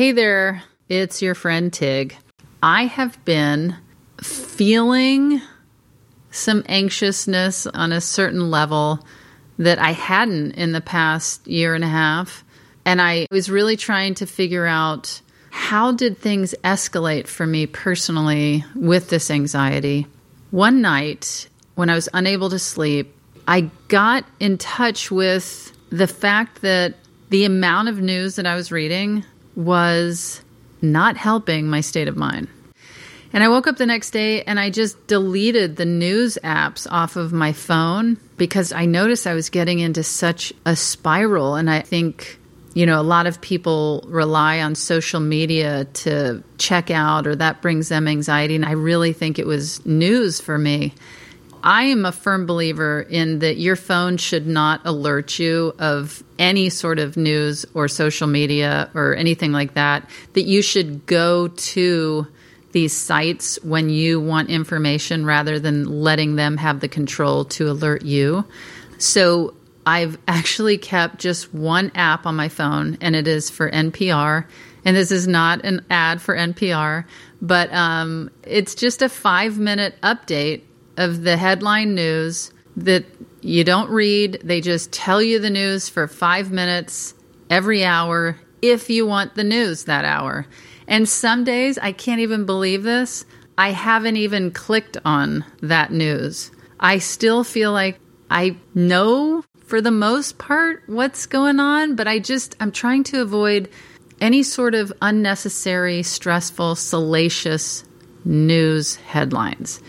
Hey there, it's your friend Tig. I have been feeling some anxiousness on a certain level that I hadn't in the past year and a half. And I was really trying to figure out how did things escalate for me personally with this anxiety. One night, when I was unable to sleep, I got in touch with the fact that the amount of news that I was reading was not helping my state of mind. And I woke up the next day and I just deleted the news apps off of my phone because I noticed I was getting into such a spiral. And I think, you know, a lot of people rely on social media to check out or that brings them anxiety. And I really think it was news for me. I am a firm believer in that your phone should not alert you of any sort of news or social media or anything like that, that you should go to these sites when you want information rather than letting them have the control to alert you. So I've actually kept just one app on my phone, and it is for NPR. And this is not an ad for NPR, but um, it's just a five minute update of the headline news that you don't read. They just tell you the news for five minutes every hour if you want the news that hour. And some days, I can't even believe this, I haven't even clicked on that news. I still feel like I know for the most part what's going on, but I just, I'm trying to avoid any sort of unnecessary, stressful, salacious news headlines.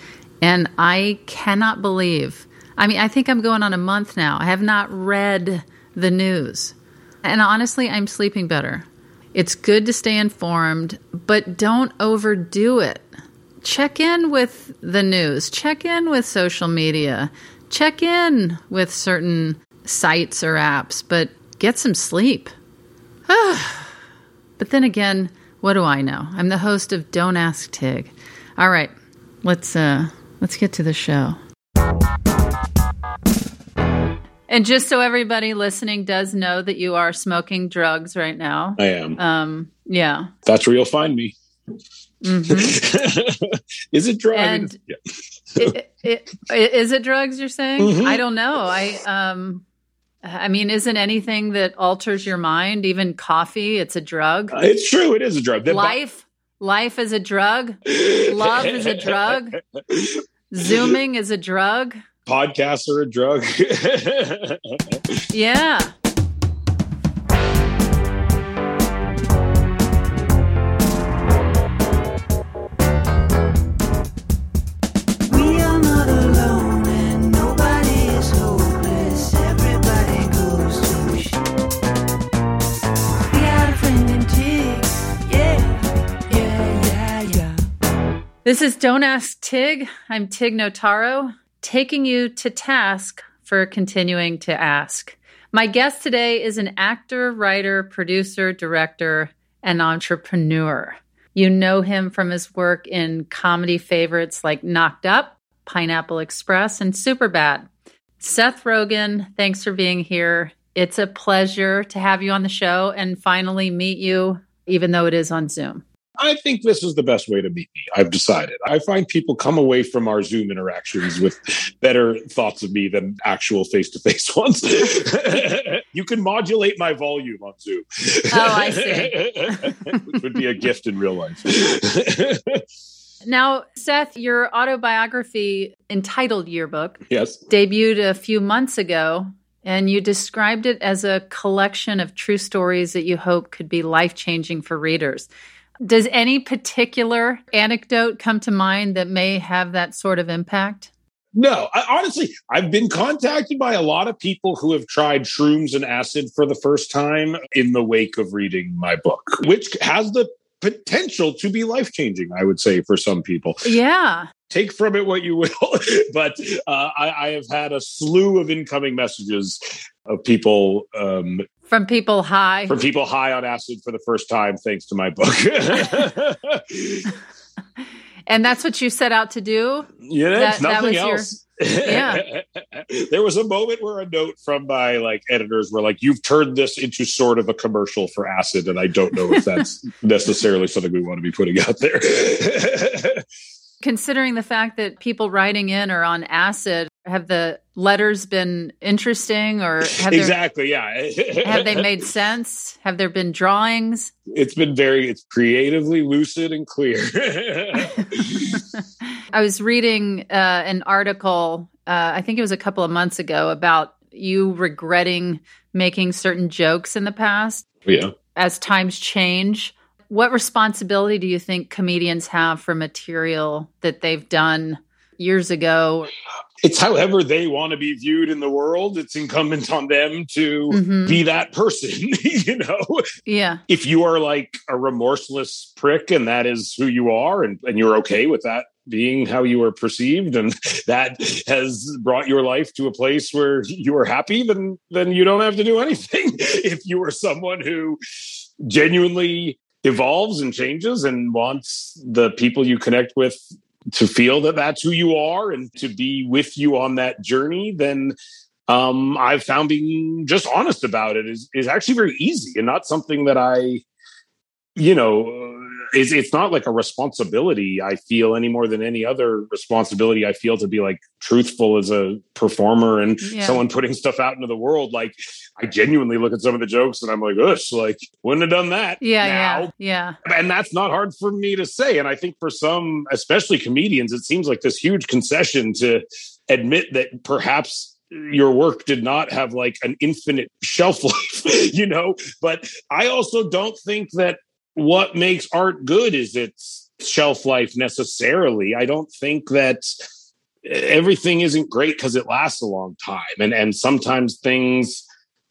And I cannot believe, I mean, I think I'm going on a month now. I have not read the news. And honestly, I'm sleeping better. It's good to stay informed, but don't overdo it. Check in with the news, check in with social media, check in with certain sites or apps, but get some sleep. but then again, what do I know? I'm the host of Don't Ask Tig. All right, let's uh let's get to the show. And just so everybody listening does know that you are smoking drugs right now. I am. Um, yeah. That's where you'll find me. Mm-hmm. is it drugs? And yeah. it, it, it, is it drugs? You're saying? Mm-hmm. I don't know. I um, I mean, isn't anything that alters your mind, even coffee, it's a drug? Uh, it's true. It is a drug. life, life is a drug. Love is a drug. Zooming is a drug. Podcasts are a drug. yeah. This is Don't Ask Tig. I'm Tig Notaro, taking you to task for continuing to ask. My guest today is an actor, writer, producer, director, and entrepreneur. You know him from his work in comedy favorites like Knocked Up, Pineapple Express, and Superbad. Seth Rogen, thanks for being here. It's a pleasure to have you on the show and finally meet you, even though it is on Zoom. I think this is the best way to meet me. I've decided. I find people come away from our Zoom interactions with better thoughts of me than actual face to face ones. you can modulate my volume on Zoom. Oh, I see. Which would be a gift in real life. Now, Seth, your autobiography entitled Yearbook yes. debuted a few months ago, and you described it as a collection of true stories that you hope could be life changing for readers. Does any particular anecdote come to mind that may have that sort of impact? No, I, honestly, I've been contacted by a lot of people who have tried shrooms and acid for the first time in the wake of reading my book, which has the potential to be life changing, I would say, for some people. Yeah. Take from it what you will. but uh, I, I, have had a slew of incoming messages of people um, from people high from people high on acid for the first time thanks to my book And that's what you set out to do? Yeah, That- nothing was your- else. Yeah. there was a moment where a note from my like editors were like, "You've turned this into sort of a commercial for acid," and I don't know if that's necessarily something we want to be putting out there. Considering the fact that people writing in are on acid, have the letters been interesting or have, there, exactly. Yeah. have they made sense? Have there been drawings? It's been very. It's creatively lucid and clear. I was reading uh, an article, uh, I think it was a couple of months ago, about you regretting making certain jokes in the past yeah. as times change. What responsibility do you think comedians have for material that they've done years ago? It's however they want to be viewed in the world. It's incumbent on them to Mhm. be that person. you know, Yeah. if you are like a remorseless prick and that is who you are and, and you're okay with that being how you are perceived and that has brought your life to a place where you are happy then then you don't have to do anything if you are someone who genuinely evolves and changes and wants the people you connect with to feel that that's who you are and to be with you on that journey then um, I've found being just honest about it is is actually very easy and not something that I, you know, is it's not like a responsibility I feel any more than any other responsibility I feel to be like truthful as a performer and Yeah. someone putting stuff out into the world. Like I genuinely look at some of the jokes and I'm like, "Ush, like wouldn't have done that." Yeah. now Yeah. Yeah. and that's not hard for me to say and i think for some especially comedians it seems like this huge concession to admit that perhaps your work did not have like an infinite shelf life you know but i also don't think that what makes art good is its shelf life necessarily. I don't think that everything isn't great because it lasts a long time and and sometimes things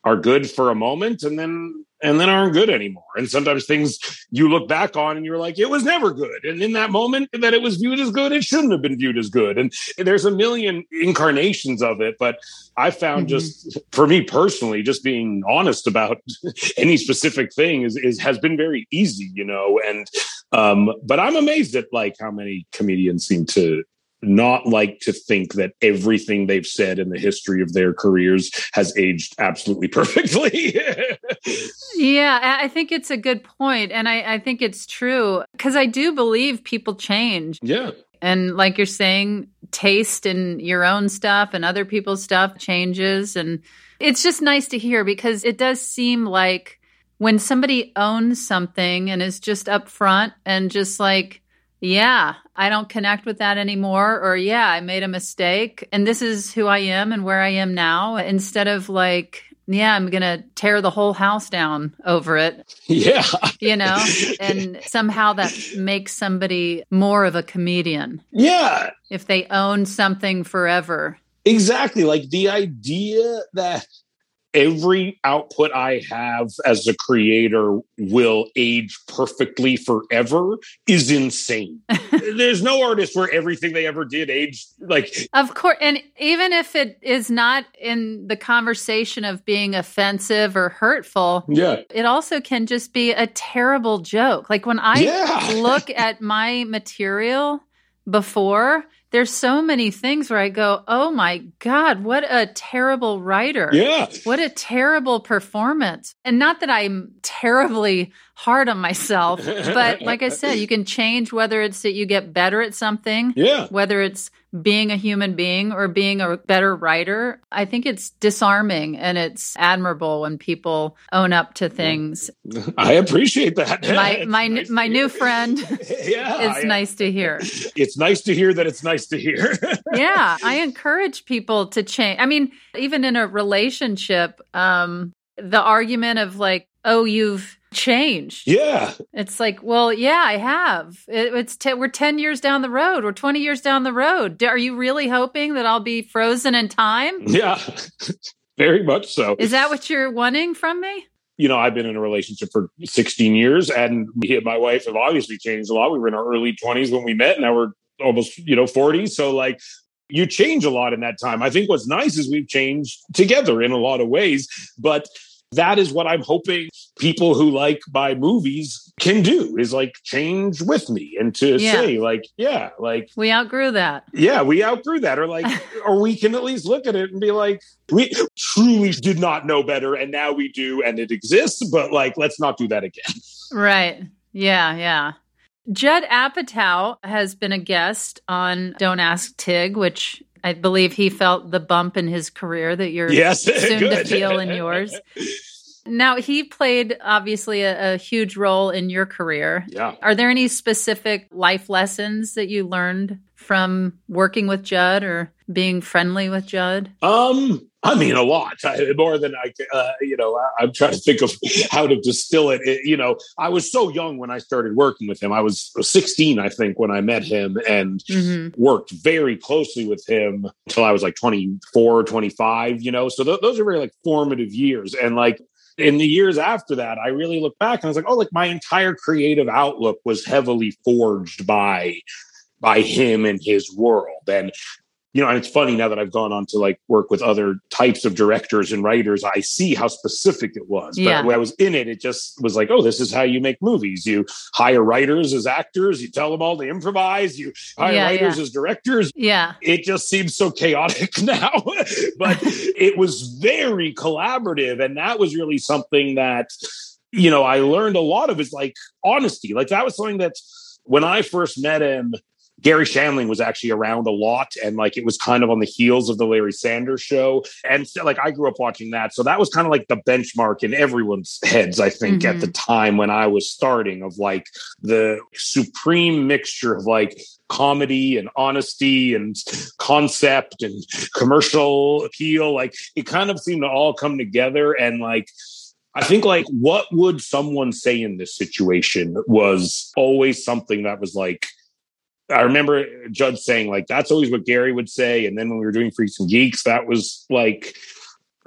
are good for a moment and then and then aren't good anymore. And sometimes things you look back on and you're like it was never good. And in that moment that it was viewed as good it shouldn't have been viewed as good. And there's a million incarnations of it but i found Mhm. just for me personally just being honest about any specific thing is, is has been very easy you know and um but i'm amazed at like how many comedians seem to not like to think that everything they've said in the history of their careers has aged absolutely perfectly. Yeah, I think it's a good point, and I, I think it's true because I do believe people change, yeah. and like you're saying, taste in your own stuff and other people's stuff changes, and it's just nice to hear because it does seem like when somebody owns something and is just upfront and just like, yeah, I don't connect with that anymore, or yeah, I made a mistake, and this is who I am and where I am now, instead of like. Yeah, I'm going to tear the whole house down over it Yeah. you know and somehow that makes somebody more of a comedian Yeah. if they own something forever Exactly. Like the idea that every output I have as a creator will age perfectly forever is insane. There's no artist where everything they ever did aged like of course and even if it is not in the conversation of being offensive or hurtful yeah. it also can just be a terrible joke like when i yeah. look at my material before there's so many things where i go oh my god what a terrible writer yeah. What a terrible performance. And not that I'm terribly hard on myself, but like I said, you can change whether it's that you get better at something, Yeah. whether it's being a human being or being a better writer. I think it's disarming and it's admirable when people own up to things. I appreciate that. My my nice my new hear. friend, yeah. it's nice to hear. It's nice to hear that it's nice to hear. yeah, I encourage people to change. I mean, even in a relationship, um, the argument of like, oh, you've changed. yeah. It's like, well, yeah, I have. It, it's te- we're ten years down the road. We're twenty years down the road. Are you really hoping that I'll be frozen in time? Yeah. Very much so. Is that what you're wanting from me? you know, I've been in a relationship for 16 years and me and my wife have obviously changed a lot. We were in our early 20s when we met. Now we're almost, you know, 40. So like you change a lot in that time. I think what's nice is we've changed together in a lot of ways, but that is what I'm hoping people who like my movies can do is like change with me and to Yeah. say like yeah like We outgrew that. yeah we outgrew that or like or we can at least look at it and be like we truly did not know better and now we do and it exists but like let's not do that again Right. Yeah, yeah. Judd Apatow has been a guest on Don't Ask Tig, which I believe he felt the bump in his career that you're yes soon to feel in yours. Now, he played obviously a, a huge role in your career. yeah Are there any specific life lessons that you learned from working with Judd or being friendly with Judd? Um, I mean, a lot I, more than I, uh, you know, I, I'm trying to think of how to distill it. It- You know, I was so young when I started working with him. I was 16, I think, when I met him and Mm-hmm. worked very closely with him until I was like 24, 25, you know, so th- those are very like formative years. And like, in the years after that, I really look back and I was like, oh, like my entire creative outlook was heavily forged by by him and his world. And you know, and it's funny now that I've gone on to like work with other types of directors and writers, I see how specific it was. But Yeah. when I was in it, it just was like, oh, this is how you make movies. You hire writers as actors, you tell them all to improvise, you hire Yeah, writers yeah. as directors. Yeah. It just seems so chaotic now, but it was very collaborative. And that was really something that, you know, I learned a lot of is like honesty. Like that was something that when I first met him, Garry Shandling was actually around a lot, and like it was kind of on the heels of the Larry Sanders show, and so, like I grew up watching that, so that was kind of like the benchmark in everyone's heads, I think, at the mm-hmm. time when I was starting of like the supreme mixture of like comedy and honesty and concept and commercial appeal. Like it kind of seemed to all come together, and like I think like what would someone say in this situation was always something that was like I remember Judd saying like that's always what Gary would say, and then when we were doing Freaks and Geeks, that was like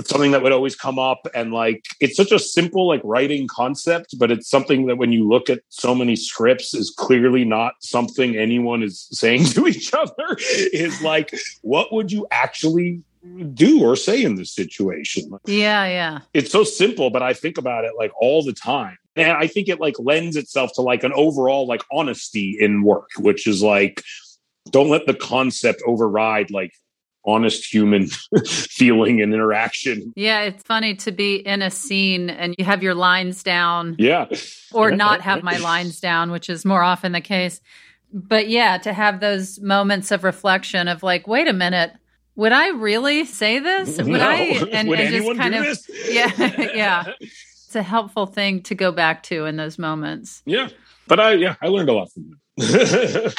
something that would always come up and like it's such a simple like writing concept but it's something that when you look at so many scripts is clearly not something anyone is saying to each other is like what would you actually do or say in this situation Yeah. Yeah. it's so simple, but I think about it like all the time. And I think it like lends itself to like an overall like honesty in work, which is like don't let the concept override like honest human feeling and interaction. Yeah, it's funny to be in a scene and you have your lines down Yeah. or not have my lines down, which is more often the case. But yeah, to have those moments of reflection of like, wait a minute, would I really say this? Would No. I? And, Would and just kind of, this? yeah, yeah. It's a helpful thing to go back to in those moments. Yeah. But I yeah, I learned a lot from him.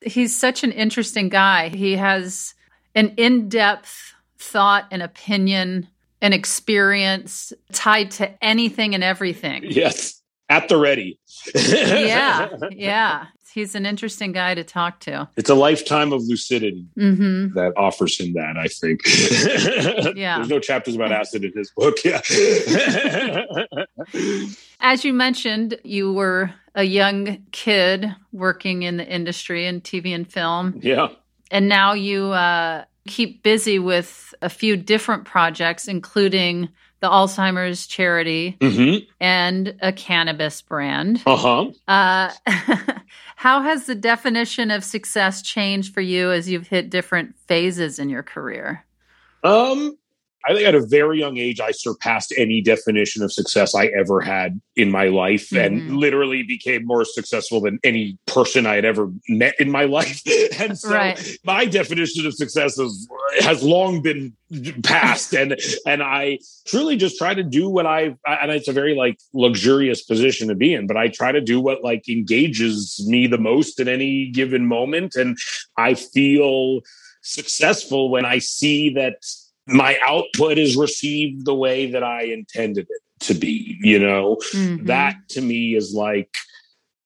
He's such an interesting guy. He has an in depth thought and opinion and experience tied to anything and everything. yes. At the ready. yeah, yeah. He's an interesting guy to talk to. It's a lifetime of lucidity hmm that offers him that, I think. Yeah. There's no chapters about acid in his book. Yeah. As you mentioned, you were a young kid working in the industry in TV and film, yeah. and now you uh, keep busy with a few different projects, including the Alzheimer's charity Mm-hmm. and a cannabis brand. Uh-huh. Uh, how has the definition of success changed for you as you've hit different phases in your career? Um, I think at a very young age, I surpassed any definition of success I ever had in my life Mhm. and literally became more successful than any person I had ever met in my life. and so Right. my definition of success is, has long been passed. and, and I truly just try to do what I, and it's a very like luxurious position to be in, but I try to do what like engages me the most at any given moment. And I feel successful when I see that my output is received the way that I intended it to be. You know, Mhm. that to me is like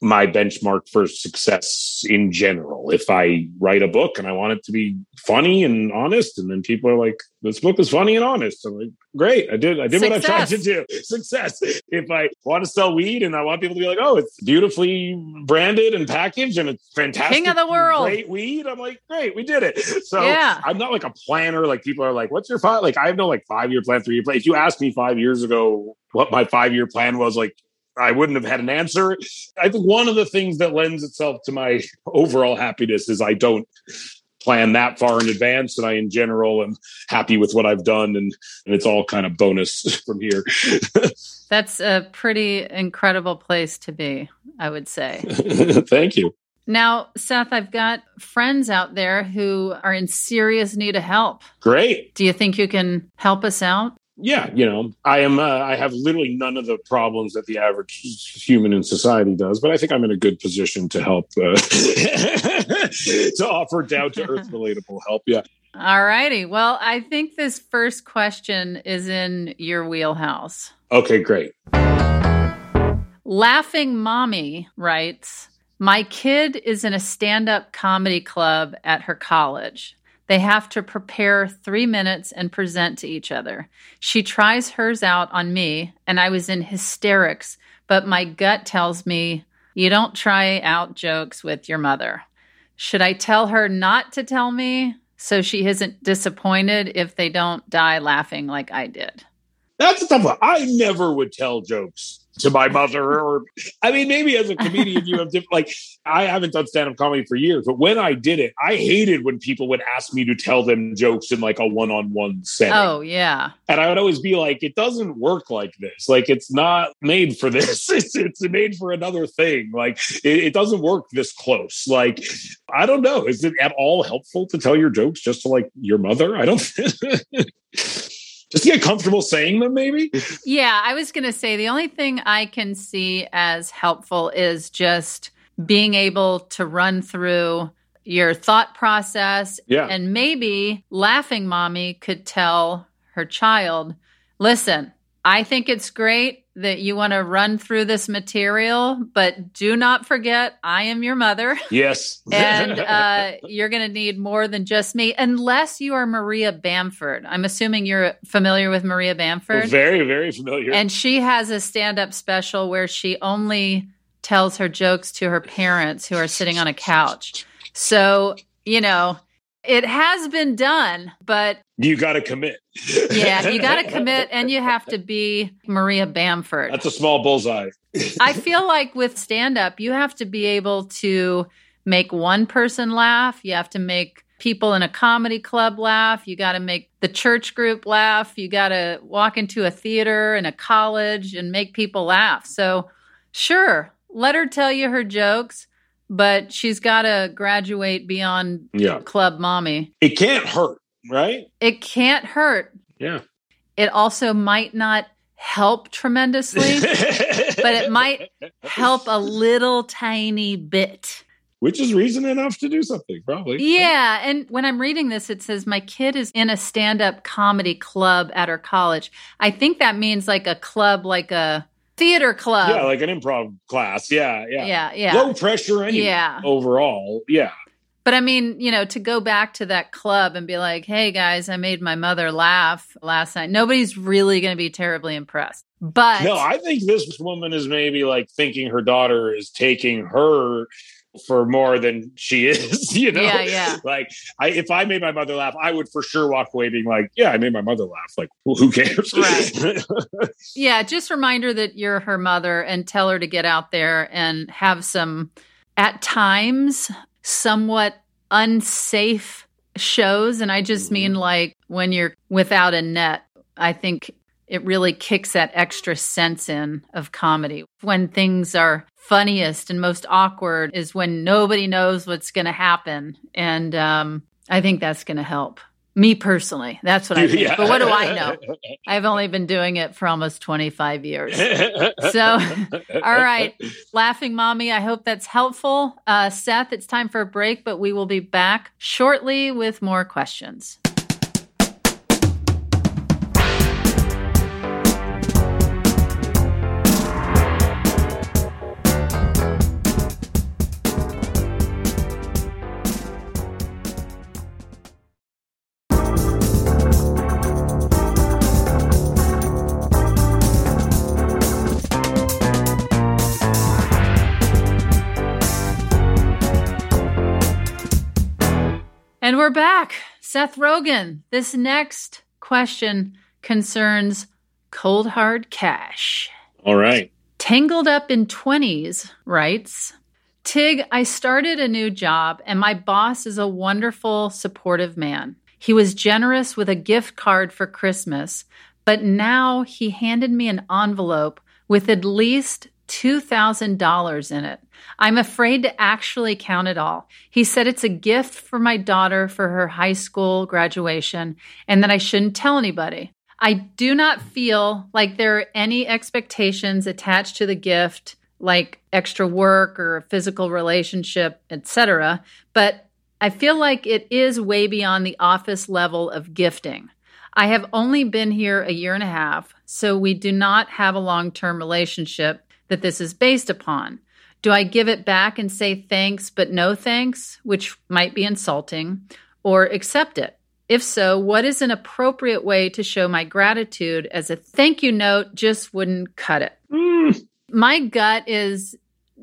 my benchmark for success in general. If I write a book and I want it to be funny and honest, and then people are like, "This book is funny and honest," I'm like, "Great, I did, I did Success. what I tried to do. Success." If I want to sell weed and I want people to be like, "Oh, it's beautifully branded and packaged and it's fantastic, king of the world, great weed," I'm like, "Great, we did it." So yeah. I'm not like a planner. Like people are like, "What's your five?" Like I have no like five year plan, three year plan. If you asked me five years ago what my five year plan was, like I wouldn't have had an answer. I think one of the things that lends itself to my overall happiness is I don't plan that far in advance and I in general am happy with what I've done and, and it's all kind of bonus from here. That's a pretty incredible place to be, I would say. Thank you. Now, Seth, I've got friends out there who are in serious need of help. Great. Do you think you can help us out? Yeah, you know, I am. Uh, I have literally none of the problems that the average human in society does, but I think I'm in a good position to help uh, to offer down to earth relatable help. Yeah. All righty. Well, I think this first question is in your wheelhouse. Okay, great. Laughing Mommy writes My kid is in a stand up comedy club at her college. They have to prepare three minutes and present to each other. She tries hers out on me, and I was in hysterics, but my gut tells me, you don't try out jokes with your mother. Should I tell her not to tell me so she isn't disappointed if they don't die laughing like I did? That's a tough one. I never would tell jokes to my mother or i mean maybe as a comedian you have different like i haven't done stand-up comedy for years but when i did it i hated when people would ask me to tell them jokes in like a one-on-one setting. Oh yeah. And i would always be like it doesn't work like this. Like it's not made for this. It's, it's made for another thing. Like it, it doesn't work this close. Like i don't know. Is it at all helpful to tell your jokes just to like your mother? I don't just to get comfortable saying them maybe yeah i was going to say the only thing i can see as helpful is just being able to run through your thought process yeah. and maybe laughing mommy could tell her child listen I think it's great that you want to run through this material, but do not forget I am your mother. Yes. and uh, you're going to need more than just me, unless you are Maria Bamford. I'm assuming you're familiar with Maria Bamford. very, very familiar. And she has a stand up special where she only tells her jokes to her parents who are sitting on a couch. So, you know, it has been done, but you got to commit. yeah, you got to commit and you have to be Maria Bamford. That's a small bullseye. I feel like with stand up, you have to be able to make one person laugh. You have to make people in a comedy club laugh. You got to make the church group laugh. You got to walk into a theater and a college and make people laugh. So, sure, let her tell you her jokes but she's got to graduate beyond yeah. club mommy. It can't hurt, right? It can't hurt. Yeah. It also might not help tremendously, but it might help a little tiny bit. Which is reason enough to do something, probably. Yeah. And when I'm reading this, it says, My kid is in a stand up comedy club at her college. I think that means like a club, like a theater club. Yeah, like an improv class. Yeah, yeah. Yeah, yeah. Low pressure anyway. Yeah. Overall. Yeah. But I mean, you know, to go back to that club and be like, hey guys, I made my mother laugh last night. Nobody's really going to be terribly impressed. But no, I think this woman is maybe like thinking her daughter is taking her for more than she is, you know? Yeah, yeah. Like, I, if I made my mother laugh, I would for sure walk away being like, yeah, I made my mother laugh. Like, well, who cares? Right. yeah, just remind her that you're her mother and tell her to get out there and have some, at times, somewhat unsafe shows. And I just mm-hmm. mean like when you're without a net. I think it really kicks that extra sense in of comedy. When things are funniest and most awkward is when nobody knows what's going to happen. And um, I think that's going to help. Me personally, that's what I think. Yeah. But what do I know? I've only been doing it for almost 25 years. So, all right. Laughing Mommy, I hope that's helpful. Uh, Seth, it's time for a break, but we will be back shortly with more questions. We're back. Seth Rogen. This next question concerns cold hard cash. All right. Tangled Up in 20s writes Tig, I started a new job and my boss is a wonderful, supportive man. He was generous with a gift card for Christmas, but now he handed me an envelope with at least $2,000 in it. I'm afraid to actually count it all. He said it's a gift for my daughter for her high school graduation and that I shouldn't tell anybody. I do not feel like there are any expectations attached to the gift like extra work or a physical relationship, etc. But I feel like it is way beyond the office level of gifting. I have only been here a year and a half, so we do not have a long term relationship that this is based upon. Do I give it back and say thanks but no thanks, which might be insulting, or accept it? If so, what is an appropriate way to show my gratitude as a thank you note just wouldn't cut it? Mm. My gut is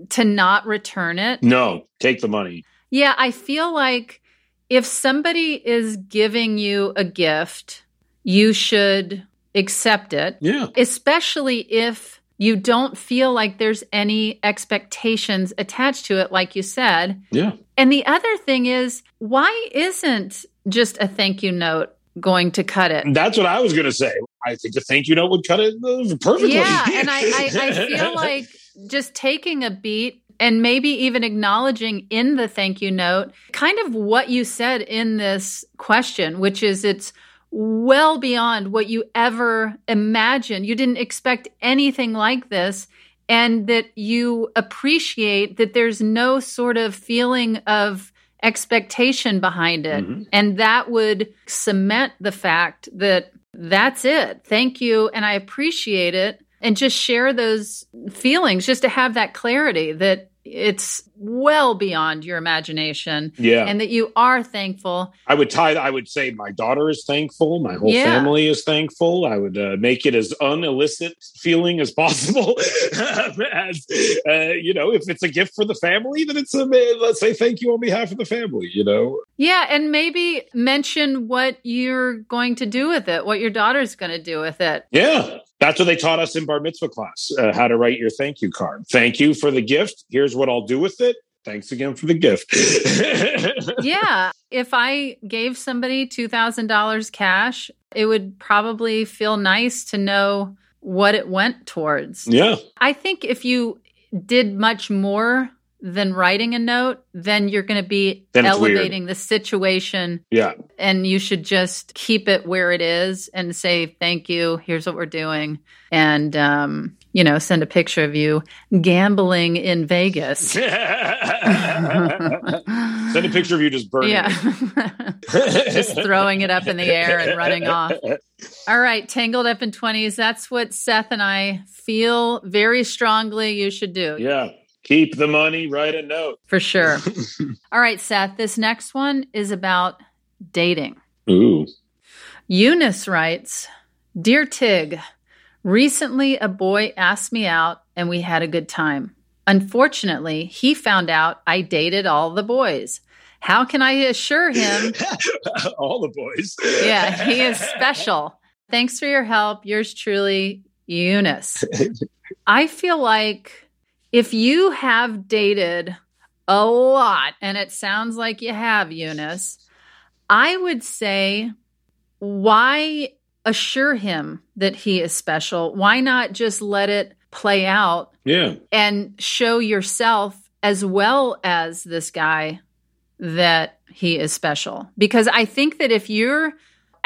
to not return it. No, take the money. Yeah, I feel like if somebody is giving you a gift, you should accept it. Yeah. Especially if you don't feel like there's any expectations attached to it, like you said. Yeah. And the other thing is, why isn't just a thank you note going to cut it? That's what I was going to say. I think a thank you note would cut it uh, perfectly. Yeah. And I, I, I feel like just taking a beat and maybe even acknowledging in the thank you note kind of what you said in this question, which is it's well beyond what you ever imagined. You didn't expect anything like this. And that you appreciate that there's no sort of feeling of expectation behind it. Mhm. And that would cement the fact that that's it. Thank you. And I appreciate it. And just share those feelings, just to have that clarity that it's well beyond your imagination Yeah. and that you are thankful. I would tie. I would say my daughter is thankful. My whole Yeah. family is thankful. I would uh, make it as unillicit feeling as possible. as uh, you know, if it's a gift for the family, then it's a let's say thank you on behalf of the family. You know, Yeah. And maybe mention what you're going to do with it, what your daughter's going to do with it. yeah. That's what they taught us in bar mitzvah class: uh, how to write your thank you card. Thank you for the gift. Here's what I'll do with it. Thanks again for the gift. yeah. If I gave somebody $2,000 cash, it would probably feel nice to know what it went towards. yeah. I think if you did much more than writing a note, then you're going to be Then elevating the situation. Yeah. and you should just keep it where it is and say thank you. Here's what we're doing. And um, you know send a picture of you gambling in vegas. Send a picture of you just burning. yeah. just throwing it up in the air and running off. All right tangled up in 20s that's what seth and i feel very strongly you should do. Yeah. Keep the money, write a note. for sure all right seth this next one is about dating Ooh. Eunice writes Dear Tig, recently a boy asked me out and we had a good time. Unfortunately, he found out I dated all the boys. How can I assure him? All the boys. Yeah, he is special. Thanks for your help. Yours truly, Eunice. I feel like if you have dated a lot, and it sounds like you have, Eunice, I would say, why assure him that he is special? Why not just let it play out Yeah. and show yourself as well as this guy that he is special? Because I think that if you're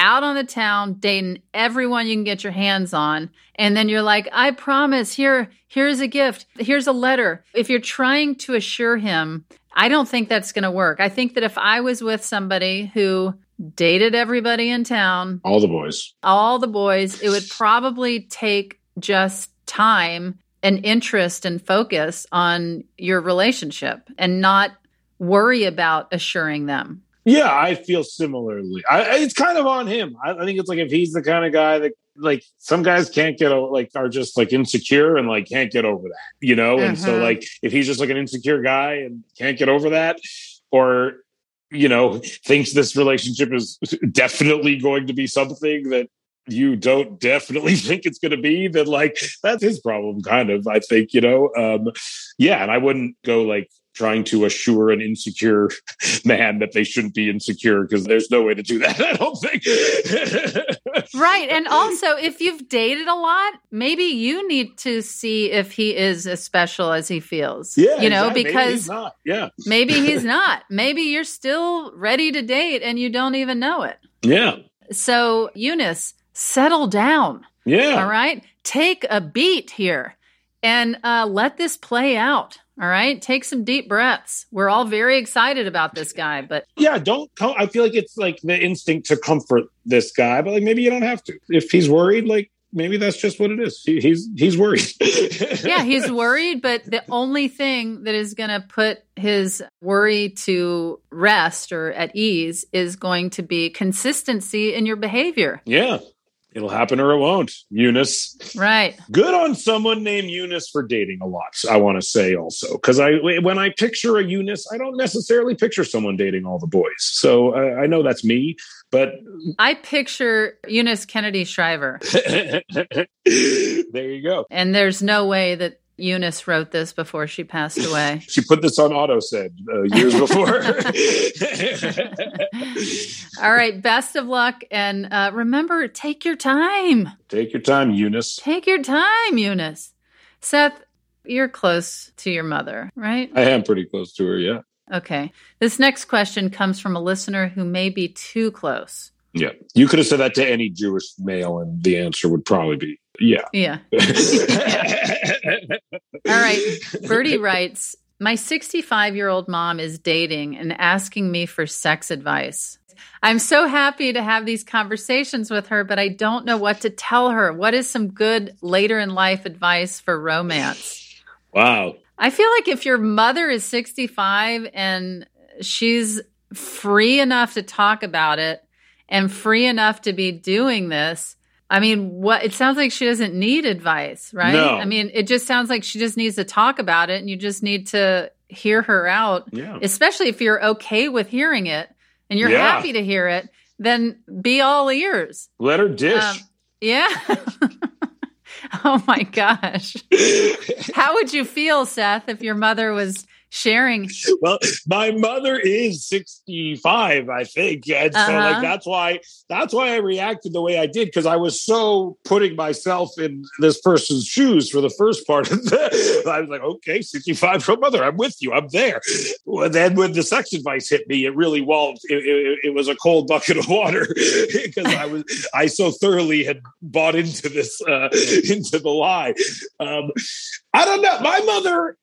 out on the town dating everyone you can get your hands on and then you're like i promise here here's a gift here's a letter if you're trying to assure him i don't think that's going to work i think that if i was with somebody who dated everybody in town All the boys. all the boys, it would probably take just time and interest and focus on your relationship and not worry about assuring them. Yeah, I feel similarly. I, it's kind of on him. I, I think it's like if he's the kind of guy that like some guys can't get o- like are just like insecure and like can't get over that, you know. And so Mhm. like if he's just like an insecure guy and can't get over that, or you know, thinks this relationship is definitely going to be something that you don't definitely think it's going to be, then like that's his problem, kind of. I think, you know, um, yeah. And I wouldn't go like trying to assure an insecure man that they shouldn't be insecure because there's no way to do that. I don't think. right. And also, if you've dated a lot, maybe you need to see if he is as special as he feels. Yeah. You know, exactly. because maybe he's not. Yeah. maybe he's not. Maybe you're still ready to date and you don't even know it. Yeah. So, Eunice, settle down. Yeah. All right. Take a beat here and uh, let this play out. All right. Take some deep breaths. We're all very excited about this guy, but Yeah. Don't. Com- I feel like it's like the instinct to comfort this guy, but like maybe you don't have to. If he's worried, like maybe that's just what it is. He, he's he's worried. yeah, he's worried, but the only thing that is going to put his worry to rest or at ease is going to be consistency in your behavior. yeah. It'll happen or it won't. Eunice. Right. good on someone named Eunice for dating a lot. I want to say also because I when I picture a Eunice, I don't necessarily picture someone dating all the boys. So uh, I know that's me, but I picture Eunice Kennedy Shriver, there you go. and there's no way that Eunice wrote this before she passed away. She put this on auto said uh, years before. All right. Best of luck. And uh, remember, take your time. Take your time, Eunice. Take your time, Eunice. Seth, you're close to your mother, right? I am pretty close to her. Yeah, Okay. This next question comes from a listener who may be too close. yeah. You could have said that to any Jewish male, and the answer would probably be yeah. Yeah. All right. Bertie writes My 65 year old mom is dating and asking me for sex advice. I'm so happy to have these conversations with her, but I don't know what to tell her. What is some good later in life advice for romance? Wow. I feel like if your mother is 65 and she's free enough to talk about it and free enough to be doing this, I mean, what it sounds like she doesn't need advice, right? No. I mean, it just sounds like she just needs to talk about it and you just need to hear her out, Yeah. especially if you're okay with hearing it and you're Yeah. happy to hear it, then be all ears. Let her dish. Um, yeah. oh my gosh. How would you feel, Seth, if your mother was sharing? well, my mother is 65, I think. And so Uh-huh. like that's why that's why I reacted the way I did, because I was so putting myself in this person's shoes for the first part of the I was like, okay, 65 year old mother, I'm with you, I'm there. Well, then when the sex advice hit me, it really well it, it, it was a cold bucket of water because I was I so thoroughly had bought into this uh into the lie. Um I don't know. My mother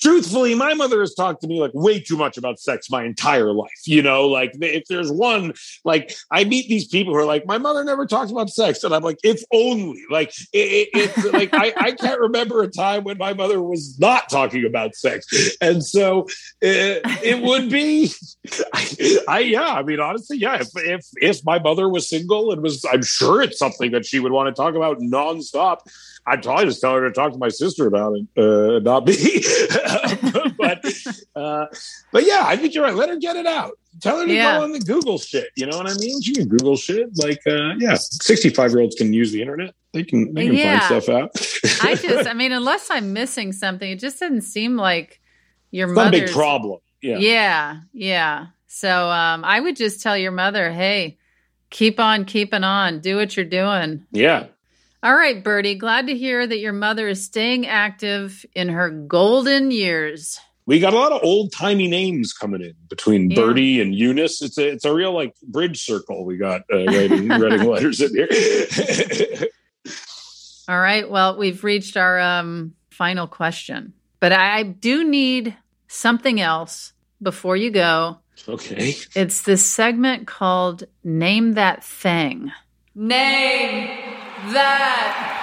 truthfully, my mother has talked to me like way too much about sex my entire life. You know, like if there's one, like I meet these people who are like, my mother never talked about sex, and I'm like, if only, like it, it, it's like I, I can't remember a time when my mother was not talking about sex, and so it, it would be, I, I yeah, I mean honestly, yeah, if if if my mother was single and was, I'm sure it's something that she would want to talk about nonstop. I'd probably just tell her to talk to my sister about it, uh, not me. but uh, but yeah, I think you're right. Let her get it out. Tell her to Yeah. go on the Google shit. You know what I mean? She can Google shit. Like uh, yeah, 65 year olds can use the internet. They can they can Yeah. find stuff out. I just, I mean, unless I'm missing something, it just doesn't seem like your it's not a big mother's. problem. Yeah. Yeah, yeah. So um, I would just tell your mother, hey, keep on keeping on. Do what you're doing. Yeah. All right, Bertie. Glad to hear that your mother is staying active in her golden years. We got a lot of old timey names coming in between Yeah. Bertie and Eunice. It's a it's a real like bridge circle we got uh, writing writing letters in here. All right. Well, we've reached our um, final question, but I, I do need something else before you go. okay. It's this segment called Name That Thing. Name That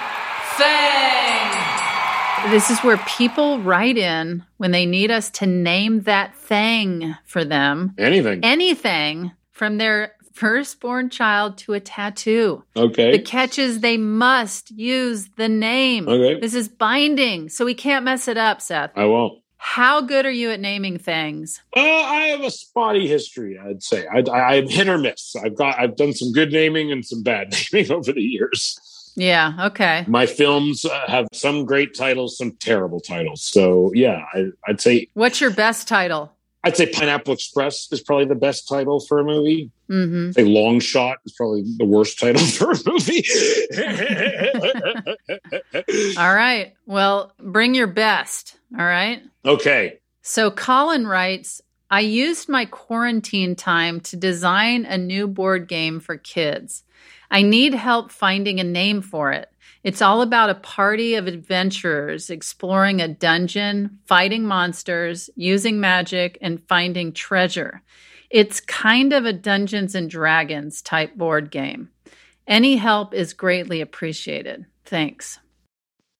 Thing. This is where people write in when they need us to name that thing for them. Anything. Anything from their firstborn child to a tattoo. Okay. The Okay. catch is they must use the name. Okay. This is binding, so we can't mess it up, Seth. I won't. How good are you at naming things? Uh, I have a spotty history, I'd say. I, I, I'm hit or miss. I've got I've done some good naming and some bad naming over the years. Yeah. Okay. My films uh, have some great titles, some terrible titles. So yeah, I, I'd say What's your best title? I'd say Pineapple Express is probably the best title for a movie. Mm-hmm. Say Long Shot is probably the worst title for a movie. All right. Well, bring your best. All right. okay. So Colin writes, I used my quarantine time to design a new board game for kids. I need help finding a name for it. It's all about a party of adventurers exploring a dungeon, fighting monsters, using magic, and finding treasure. It's kind of a Dungeons and Dragons type board game. Any help is greatly appreciated. Thanks.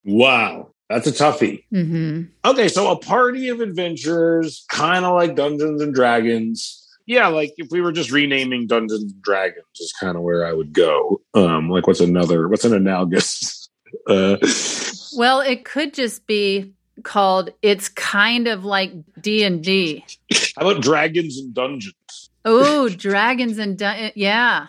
Wow. That's a toughie. hmm Okay, so a party of adventurers, kind of like Dungeons and Dragons. Yeah, like if we were just renaming Dungeons and Dragons is kind of where I would go. Um, like what's another what's an analogous uh Well, it could just be called it's kind of like D&D. how about Dragons and Dungeons? Oh, dragons and dun- yeah.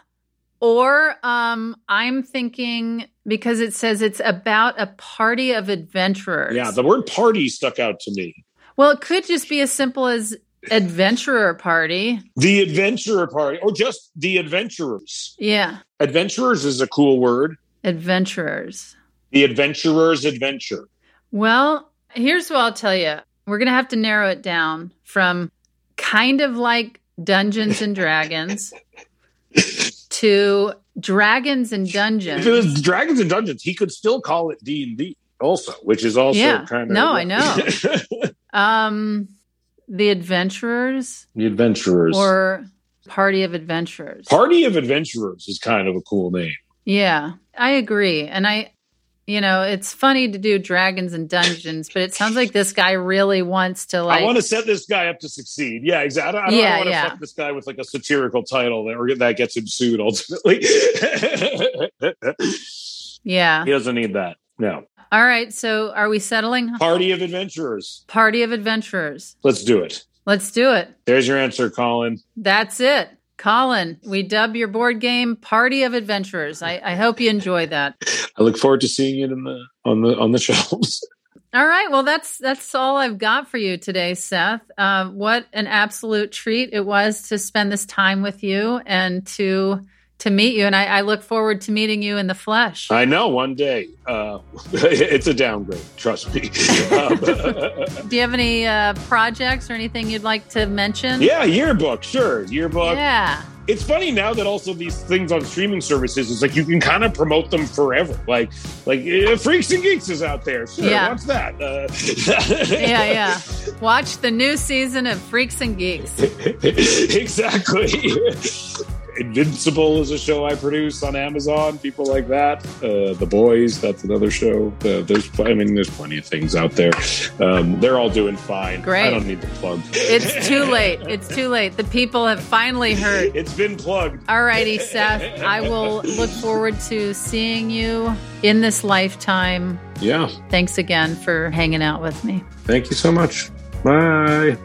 Or um I'm thinking because it says it's about a party of adventurers. Yeah, the word party stuck out to me. well, it could just be as simple as adventurer party. The adventurer party, or just the adventurers. Yeah, Adventurers is a cool word. adventurers. The adventurer's adventure. Well, here's what I'll tell you. We're going to have to narrow it down from kind of like Dungeons and Dragons to Dragons and Dungeons. If it was Dragons and Dungeons, he could still call it D and D, also, which is also Yeah. kind of No, I know. Um, the adventurers the adventurers or party of adventurers. Party of Adventurers is kind of a cool name. yeah, I agree. And I, you know, it's funny to do dragons and dungeons, but it sounds like this guy really wants to like. I want to set this guy up to succeed. Yeah, exactly. I don't, Yeah, want to yeah. fuck this guy with like a satirical title that, or that gets him sued ultimately. yeah. he doesn't need that. No. All right. So are we settling? Party of Adventurers. Party of adventurers. Let's do it. Let's do it. There's your answer, Colin. That's it. Colin, we dub your board game Party of Adventurers. I, I hope you enjoy that. I look forward to seeing it in the on the on the shelves. All right. Well, that's that's all I've got for you today, Seth. Um, what an absolute treat it was to spend this time with you and to to meet you. And I, I look forward to meeting you in the flesh. I know one day. Uh, it's a downgrade. Trust me. Um, Do you have any uh, projects or anything you'd like to mention? yeah, yearbook. Sure, yearbook. Yeah. it's funny now that also these things on streaming services is like you can kind of promote them forever. Like like uh, Freaks and Geeks is out there. Sure, Yeah. what's that? Uh, Yeah, yeah. Watch the new season of Freaks and Geeks. exactly. Invincible is a show I produce on Amazon. People like that. Uh, the Boys, that's another show. Uh, there's, I mean, there's plenty of things out there. Um, they're all doing fine. Great. I don't need to plug. It's too late. It's too late. The people have finally heard. It's been plugged. All righty, Seth. I will look forward to seeing you in this lifetime. Yeah. Thanks again for hanging out with me. Thank you so much. Bye.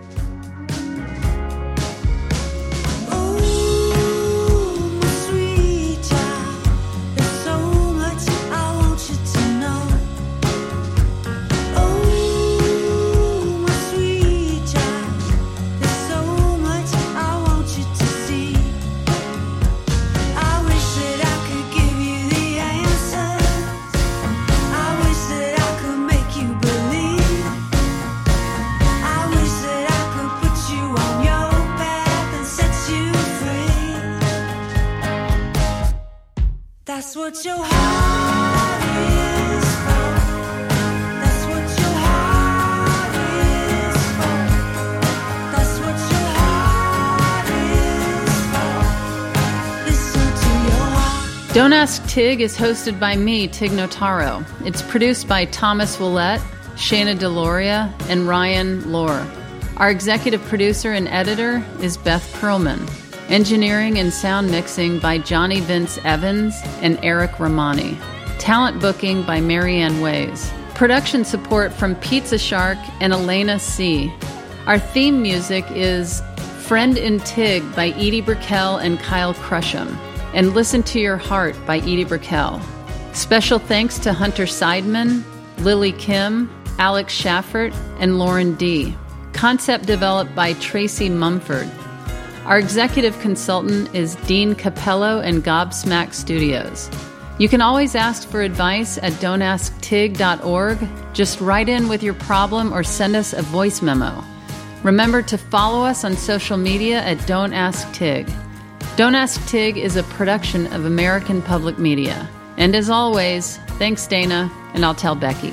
Don't Ask Tig is hosted by me, Tig Notaro. It's produced by Thomas Willett, Shana Deloria, and Ryan Lohr. Our executive producer and editor is Beth Perlman. Engineering and sound mixing by Johnny Vince Evans and Eric Romani. Talent booking by Marianne Ways. Production support from Pizza Shark and Elena C. Our theme music is Friend in Tig by Edie Brickell and Kyle Crusham, and Listen to Your Heart by Edie Brickell. Special thanks to Hunter Seidman, Lily Kim, Alex Schaffert, and Lauren D. Concept developed by Tracy Mumford. Our executive consultant is Dean Capello and Gobsmack Studios. You can always ask for advice at don'tasktig.org. Just write in with your problem or send us a voice memo. Remember to follow us on social media at Don't Ask Tig. Don't Ask Tig is a production of American Public Media. And as always, thanks, Dana, and I'll tell Becky.